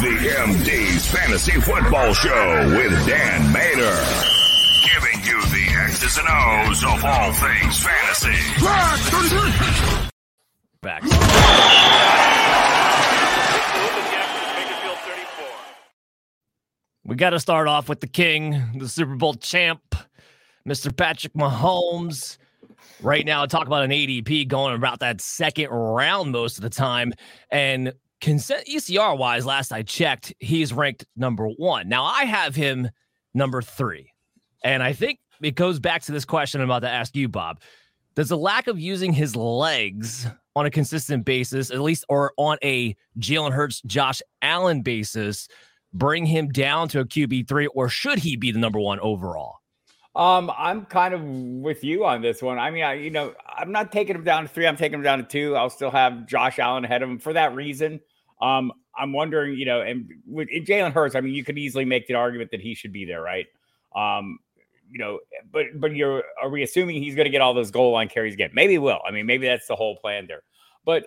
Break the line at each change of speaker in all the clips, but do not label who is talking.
the MD's Fantasy Football Show with Dan Mater. Giving you the X's and O's of all things fantasy.
Back. We got to start off with the king, the Super Bowl champ, Mr. Patrick Mahomes. Right now, talk about an ADP going about that second round most of the time. And consent ECR wise, last I checked, he's ranked number one. Now I have him number three. And I think it goes back to this question I'm about to ask you, Bob. Does the lack of using his legs on a consistent basis, at least or on a Jalen Hurts, Josh Allen basis, bring him down to a QB3, or should he be the number one overall?
Um, I'm kind of with you on this one. I mean, I, you know, I'm not taking him down to three. I'm taking him down to two. I'll still have Josh Allen ahead of him for that reason. Um, I'm wondering, you know, and with Jalen Hurts, I mean, you could easily make the argument that he should be there, right? Um, you know, but but you're are we assuming he's going to get all those goal line carries again? Maybe will. I mean, maybe that's the whole plan there. But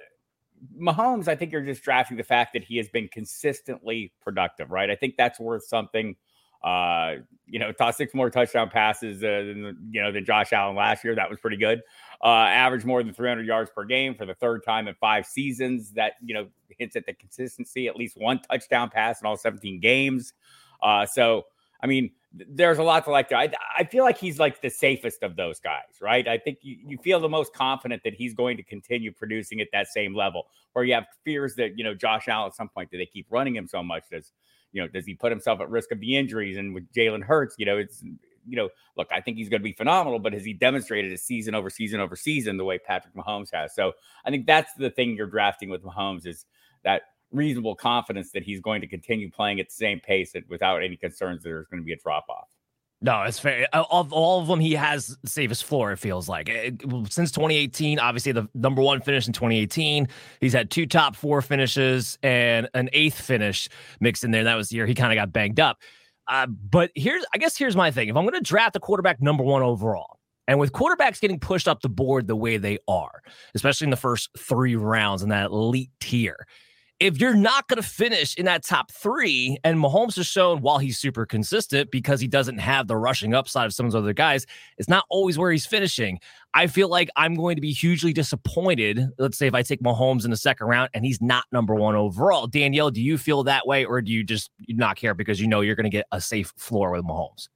Mahomes, I think you're just drafting the fact that he has been consistently productive, right? I think that's worth something. Uh, you know, tossed six more touchdown passes uh, than you know than Josh Allen last year. That was pretty good. Uh, averaged more than 300 yards per game for the third time in five seasons. That you know hints at the consistency. At least one touchdown pass in all 17 games. Uh, so I mean, there's a lot to like there. I, I feel like he's like the safest of those guys, right? I think you, you feel the most confident that he's going to continue producing at that same level. Or you have fears that you know Josh Allen at some point that they keep running him so much does you know does he put himself at risk of the injuries? And with Jalen Hurts, you know it's you know look, I think he's going to be phenomenal, but has he demonstrated a season over season over season the way Patrick Mahomes has? So I think that's the thing you're drafting with Mahomes is that reasonable confidence that he's going to continue playing at the same pace without any concerns that there's going to be a drop off.
No, it's fair. Of all of them, he has safest floor. It feels like since 2018. Obviously, the number one finish in 2018. He's had two top four finishes and an eighth finish mixed in there. That was the year he kind of got banged up. Uh, but here's, I guess, here's my thing. If I'm going to draft a quarterback number one overall, and with quarterbacks getting pushed up the board the way they are, especially in the first three rounds in that elite tier, if you're not going to finish in that top three, and Mahomes has shown while he's super consistent because he doesn't have the rushing upside of some of those other guys, it's not always where he's finishing. I feel like I'm going to be hugely disappointed. Let's say if I take Mahomes in the second round and he's not number one overall. Danielle, do you feel that way, or do you just not care because you know you're going to get a safe floor with Mahomes?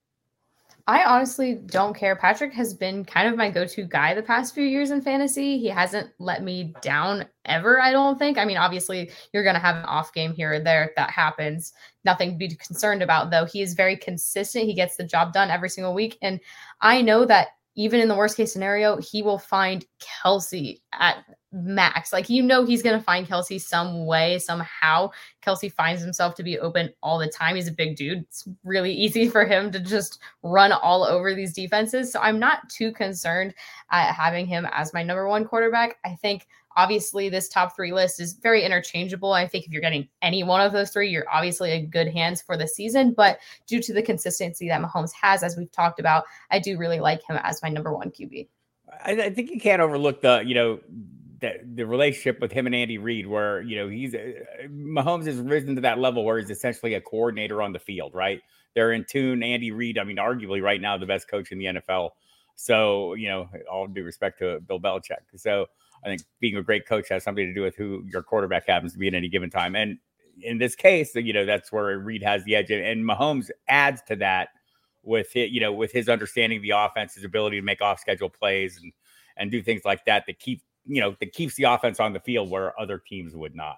I honestly don't care. Patrick has been kind of my go to guy the past few years in fantasy. He hasn't let me down ever, I don't think. I mean, obviously, you're going to have an off game here or there. That happens. Nothing to be concerned about, though. He is very consistent. He gets the job done every single week. And I know that even in the worst case scenario, he will find Kelce at max. Like, you know, he's to find Kelce some way, somehow. Kelce finds himself to be open all the time. He's a big dude. It's really easy for him to just run all over these defenses. So I'm not too concerned at having him as my number one quarterback. I think Obviously, this top three list is very interchangeable. I think if you're getting any one of those three, you're obviously in good hands for the season. But due to the consistency that Mahomes has, as we've talked about, I do really like him as my number one QB.
I, I think you can't overlook the, you know, the, the relationship with him and Andy Reid, where you know he's uh, Mahomes has risen to that level where he's essentially a coordinator on the field, right? They're in tune. Andy Reid, I mean, arguably right now the best coach in the NFL. So you know, all due respect to Bill Belichick. So I think being a great coach has something to do with who your quarterback happens to be at any given time. And in this case, you know, that's where Reid has the edge. And Mahomes adds to that with it, you know, with his understanding of the offense, his ability to make off schedule plays and and do things like that that keep, you know, that keeps the offense on the field where other teams would not.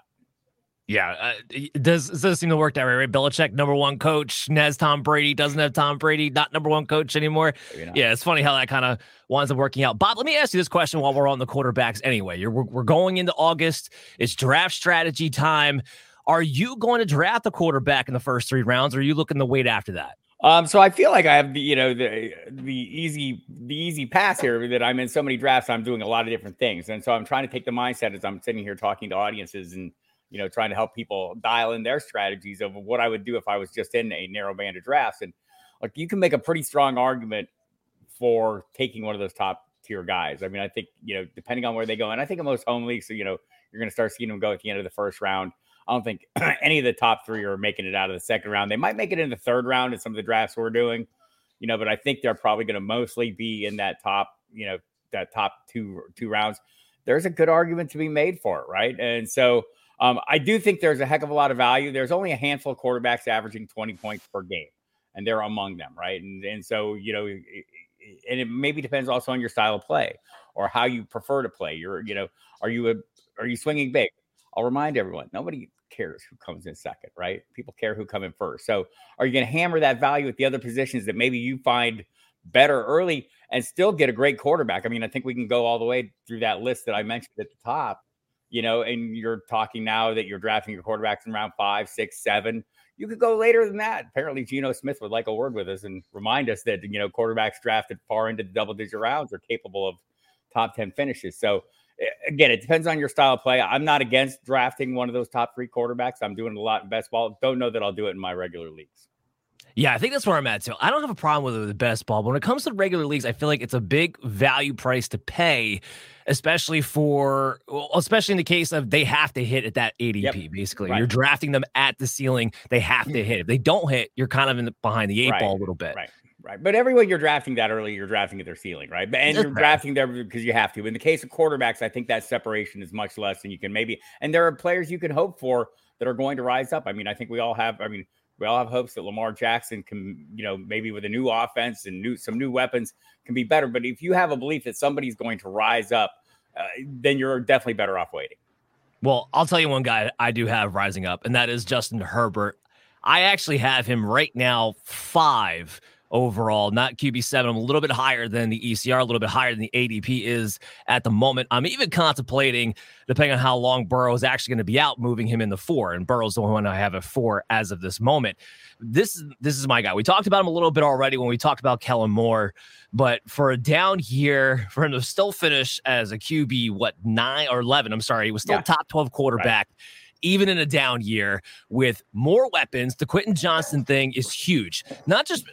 Yeah, uh, does does seem to work that way, right? Belichick, number one coach, Nez Tom Brady doesn't have Tom Brady, not number one coach anymore. Yeah, it's funny how that kind of winds up working out. Bob, let me ask you this question while we're on the quarterbacks. Anyway, You're, we're, we're going into August. It's draft strategy time. Are you going to draft a quarterback in the first three rounds, or are you looking to wait after that?
Um, so I feel like I have the you know the the easy the easy pass here that I'm in so many drafts. I'm doing a lot of different things, and so I'm trying to take the mindset as I'm sitting here talking to audiences and you know, trying to help people dial in their strategies of what I would do if I was just in a narrow band of drafts. And like you can make a pretty strong argument for taking one of those top tier guys. I mean, I think, you know, depending on where they go, and I think in most home leagues, so, you know, you're going to start seeing them go at the end of the first round. I don't think any of the top three are making it out of the second round. They might make it in the third round in some of the drafts we're doing, you know, but I think they're probably going to mostly be in that top, you know, that top two two rounds. There's a good argument to be made for it, right? And so um, I do think there's a heck of a lot of value. There's only a handful of quarterbacks averaging 20 points per game, and they're among them, right? And and so you know, and it maybe depends also on your style of play or how you prefer to play. You're, you know, are you a are you swinging big? I'll remind everyone, nobody cares who comes in second, right? People care who come in first. So are you going to hammer that value at the other positions that maybe you find better early and still get a great quarterback? I mean, I think we can go all the way through that list that I mentioned at the top, you know, and you're talking now that you're drafting your quarterbacks in round five, six, seven. You could go later than that. Apparently, Geno Smith would like a word with us and remind us that, you know, quarterbacks drafted far into the double digit rounds are capable of top 10 finishes. So, again, it depends on your style of play. I'm not against drafting one of those top three quarterbacks. I'm doing a lot in best ball. Don't know that I'll do it in my regular leagues.
Yeah, I think that's where I'm at too. I don't have a problem with the best ball, but when it comes to regular leagues, I feel like it's a big value price to pay, especially for, well, especially in the case of they have to hit at that ADP. Yep. Basically, right. you're drafting them at the ceiling; they have to mm. hit. If they don't hit, you're kind of in the, behind the eight right. ball a little bit.
Right right? But everyone you're drafting that early, you're drafting at their ceiling, right? And you're drafting there because you have to. In the case of quarterbacks, I think that separation is much less than you can maybe. And there are players you can hope for that are going to rise up. I mean, I think we all have. I mean, we all have hopes that Lamar Jackson can, you know, maybe with a new offense and new some new weapons can be better. But if you have a belief that somebody's going to rise up, uh, then you're definitely better off waiting.
Well, I'll tell you one guy I do have rising up, and that is Justin Herbert. I actually have him right now five overall, not QB7. I'm a little bit higher than the ECR, a little bit higher than the ADP is at the moment. I'm even contemplating, depending on how long Burrow is actually going to be out, moving him in the four. And Burrow's the only one I have at four as of this moment. This, this is my guy. We talked about him a little bit already when we talked about Kellen Moore, but for a down year, for him to still finish as a QB, what, nine or 11? I'm sorry, he was still yeah. top 12 quarterback. Right even in a down year with more weapons. The Quentin Johnston thing is huge. Not just,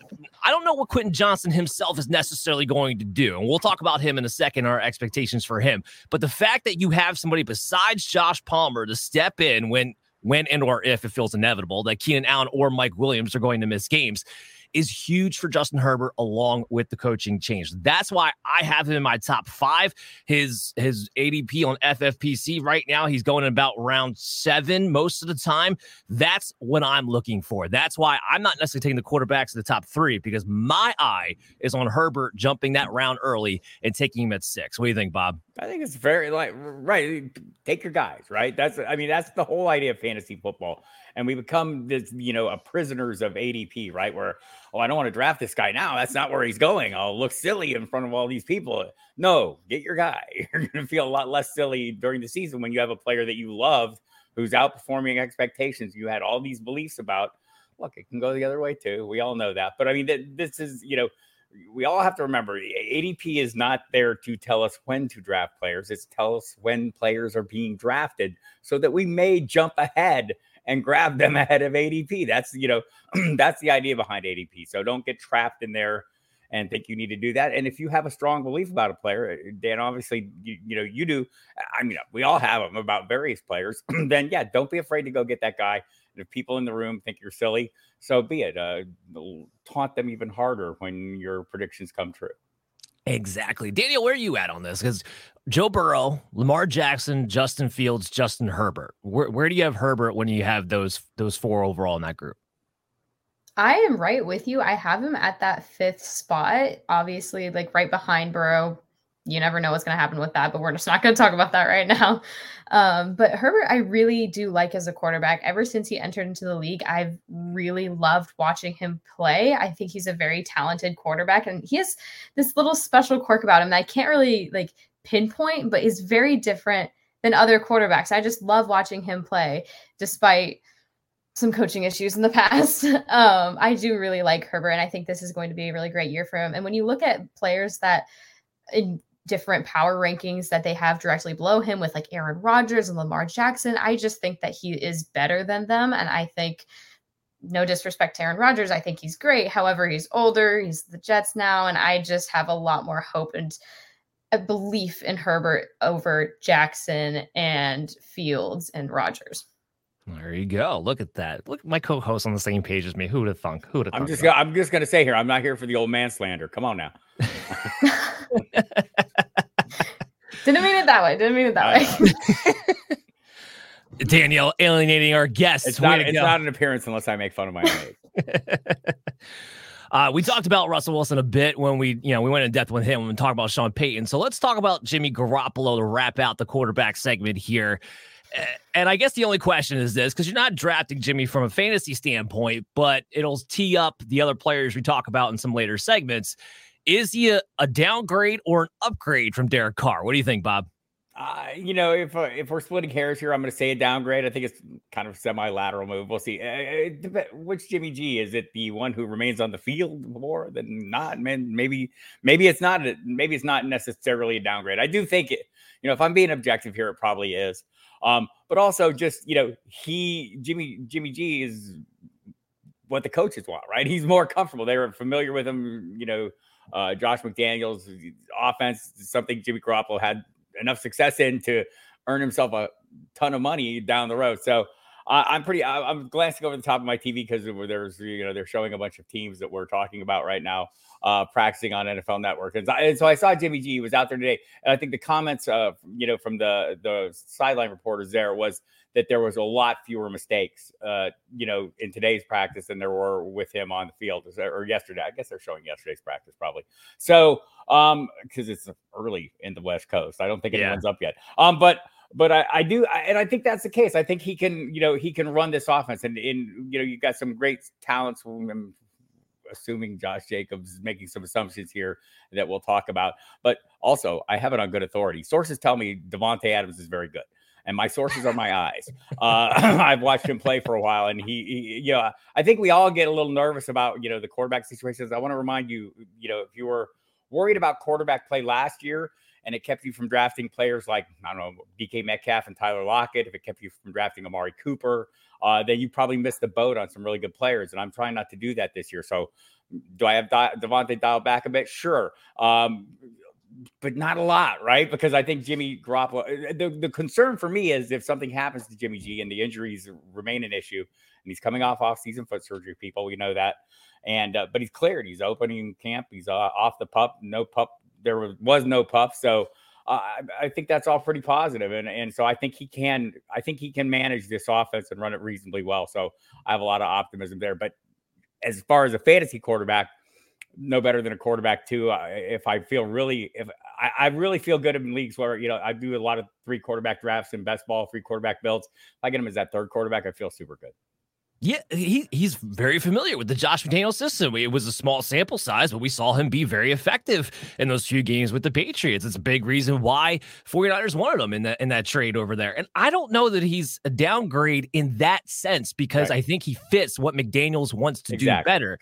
I don't know what Quentin Johnston himself is necessarily going to do. And we'll talk about him in a second, our expectations for him. But the fact that you have somebody besides Josh Palmer to step in when, when and or if it feels inevitable that Keenan Allen or Mike Williams are going to miss games is huge for Justin Herbert along with the coaching change. That's why I have him in my top five. His his ADP on FFPC right now, he's going about round seven most of the time. That's what I'm looking for. That's why I'm not necessarily taking the quarterbacks in the top three because my eye is on Herbert jumping that round early and taking him at six. What do you think, Bob?
I think it's very like right. Take your guys, right? That's I mean, that's the whole idea of fantasy football and we become this, you know, a prisoners of ADP, right? Where, oh, I don't want to draft this guy now. That's not where he's going. I'll look silly in front of all these people. No, get your guy. You're going to feel a lot less silly during the season when you have a player that you love who's outperforming expectations. You had all these beliefs about. Look, it can go the other way too. We all know that. But I mean, this is, you know, we all have to remember ADP is not there to tell us when to draft players. It's tell us when players are being drafted so that we may jump ahead and grab them ahead of ADP. That's you know that's the idea behind ADP. So don't get trapped in there and think you need to do that. And if you have a strong belief about a player, uh, Dan, obviously you, you know you do. I mean, we all have them about various players. then yeah, don't be afraid to go get that guy. And if people in the room think you're silly, so be it. Uh, taunt them even harder when your predictions come true.
Exactly. Daniel, where are you at on this? Because Joe Burrow, Lamar Jackson, Justin Fields, Justin Herbert. Where, where do you have Herbert when you have those those four overall in that group?
I am right with you. I have him at that fifth spot, obviously, like right behind Burrow, you never know what's going to happen with that, but we're just not going to talk about that right now. Um, but Herbert, I really do like as a quarterback. Ever since he entered into the league, I've really loved watching him play. I think he's a very talented quarterback, and he has this little special quirk about him that I can't really like pinpoint, but is very different than other quarterbacks. I just love watching him play, despite some coaching issues in the past. um, I do really like Herbert, and I think this is going to be a really great year for him. And when you look at players that in different power rankings that they have directly below him with like Aaron Rodgers and Lamar Jackson. I just think that he is better than them. And I think, no disrespect to Aaron Rodgers, I think he's great. However, he's older, he's the Jets now. And I just have a lot more hope and a belief in Herbert over Jackson and Fields and Rodgers.
There you go. Look at that. Look, my co-host on the same page as me. Who would have thunk? Who would have?
I'm just. Gonna, I'm just going to say here. I'm not here for the old man slander. Come on now.
Didn't mean it that way. Didn't mean it that way.
Danielle alienating our guests.
It's, not, it's not, an appearance unless I make fun of my own
uh, we talked about Russell Wilson a bit when we, you know, we went in depth with him we talked about Sean Payton. So let's talk about Jimmy Garoppolo to wrap out the quarterback segment here. And I guess the only question is this because you're not drafting Jimmy from a fantasy standpoint, but it'll tee up the other players we talk about in some later segments. Is he a, a downgrade or an upgrade from Derek Carr? What do you think, Bob?
Uh, you know, if uh, if we're splitting hairs here, I'm going to say a downgrade. I think it's kind of semi-lateral move. We'll see. Uh, which Jimmy G is it? The one who remains on the field more than not? Man, maybe maybe it's not. Maybe it's not necessarily a downgrade. I do think it. You know, if I'm being objective here, it probably is. Um, but also just you know, he Jimmy Jimmy G is what the coaches want, right? He's more comfortable. They were familiar with him. You know, uh, Josh McDaniels offense, something Jimmy Garoppolo had enough success in to earn himself a ton of money down the road. So uh, I'm pretty. I, am glancing over the top of my TV because there's you know they're showing a bunch of teams that we're talking about right now uh, practicing on NFL Network, and, and, so I saw Jimmy G was out there today, and I think the comments uh, you know from the the sideline reporters there was that there was a lot fewer mistakes, uh, you know, in today's practice than there were with him on the field or yesterday. I guess they're showing yesterday's practice probably. So, um, because it's early in the West Coast, I don't think anyone's yeah. up yet. Um, but but I, I do, I, and I think that's the case. I think he can, you know, he can run this offense, and in you know, you got some great talents. I'm assuming Josh Jacobs is making some assumptions here that we'll talk about, but also I have it on good authority. Sources tell me Davante Adams is very good and my sources are my eyes. Uh, I've watched him play for a while, and he, he, you know, I think we all get a little nervous about you know the quarterback situations. I want to remind you, you know, if you were worried about quarterback play last year and it kept you from drafting players like I don't know DK Metcalf and Tyler Lockett, if it kept you from drafting Amari Cooper, uh, then you probably missed the boat on some really good players. And I'm trying not to do that this year. So do I have Davante dialed back a bit? Sure. Um, but not a lot, right? Because I think Jimmy Garoppolo. Uh, the, the concern for me is if something happens to Jimmy G and the injuries remain an issue, and he's coming off off-season foot surgery, people, we know that. And uh, but he's cleared. He's opening camp. He's uh, off the pup. No pup. There was, was no pup. So uh, I, I, think that's all pretty positive. And and so I think he can. I think he can manage this offense and run it reasonably well. So I have a lot of optimism there. But as far as a fantasy quarterback no better than a quarterback too. Uh, if I feel really, if I, I, really feel good in leagues where you know I do a lot of three quarterback drafts and best ball three quarterback builds. If I get him as that third quarterback, I feel super good.
Yeah, he he's very familiar with the Josh McDaniel system. It was a small sample size, but we saw him be very effective in those few games with the Patriots. It's a big reason why 49ers wanted him in that in that trade over there. And I don't know that he's a downgrade in that sense because right. I think he fits what McDaniels wants to exactly. do better.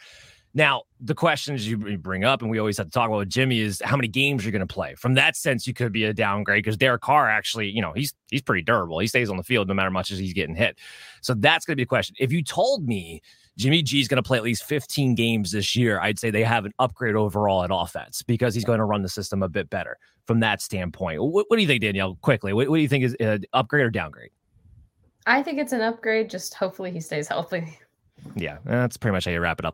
Now, the questions you bring up, and we always have to talk about with Jimmy, is how many games you're going to play. From that sense, you could be a downgrade because Derek Carr actually, you know, he's he's pretty durable. He stays on the field no matter much as he's getting hit. So that's going to be a question. If you told me Jimmy G is going to play at least 15 games this year, I'd say they have an upgrade overall at offense because he's going to run the system a bit better from that standpoint. What, what do you think, Danielle? Quickly, what, what do you think is uh, upgrade or downgrade?
I think it's an upgrade. Just hopefully he stays healthy.
Yeah, that's pretty much how you wrap it up.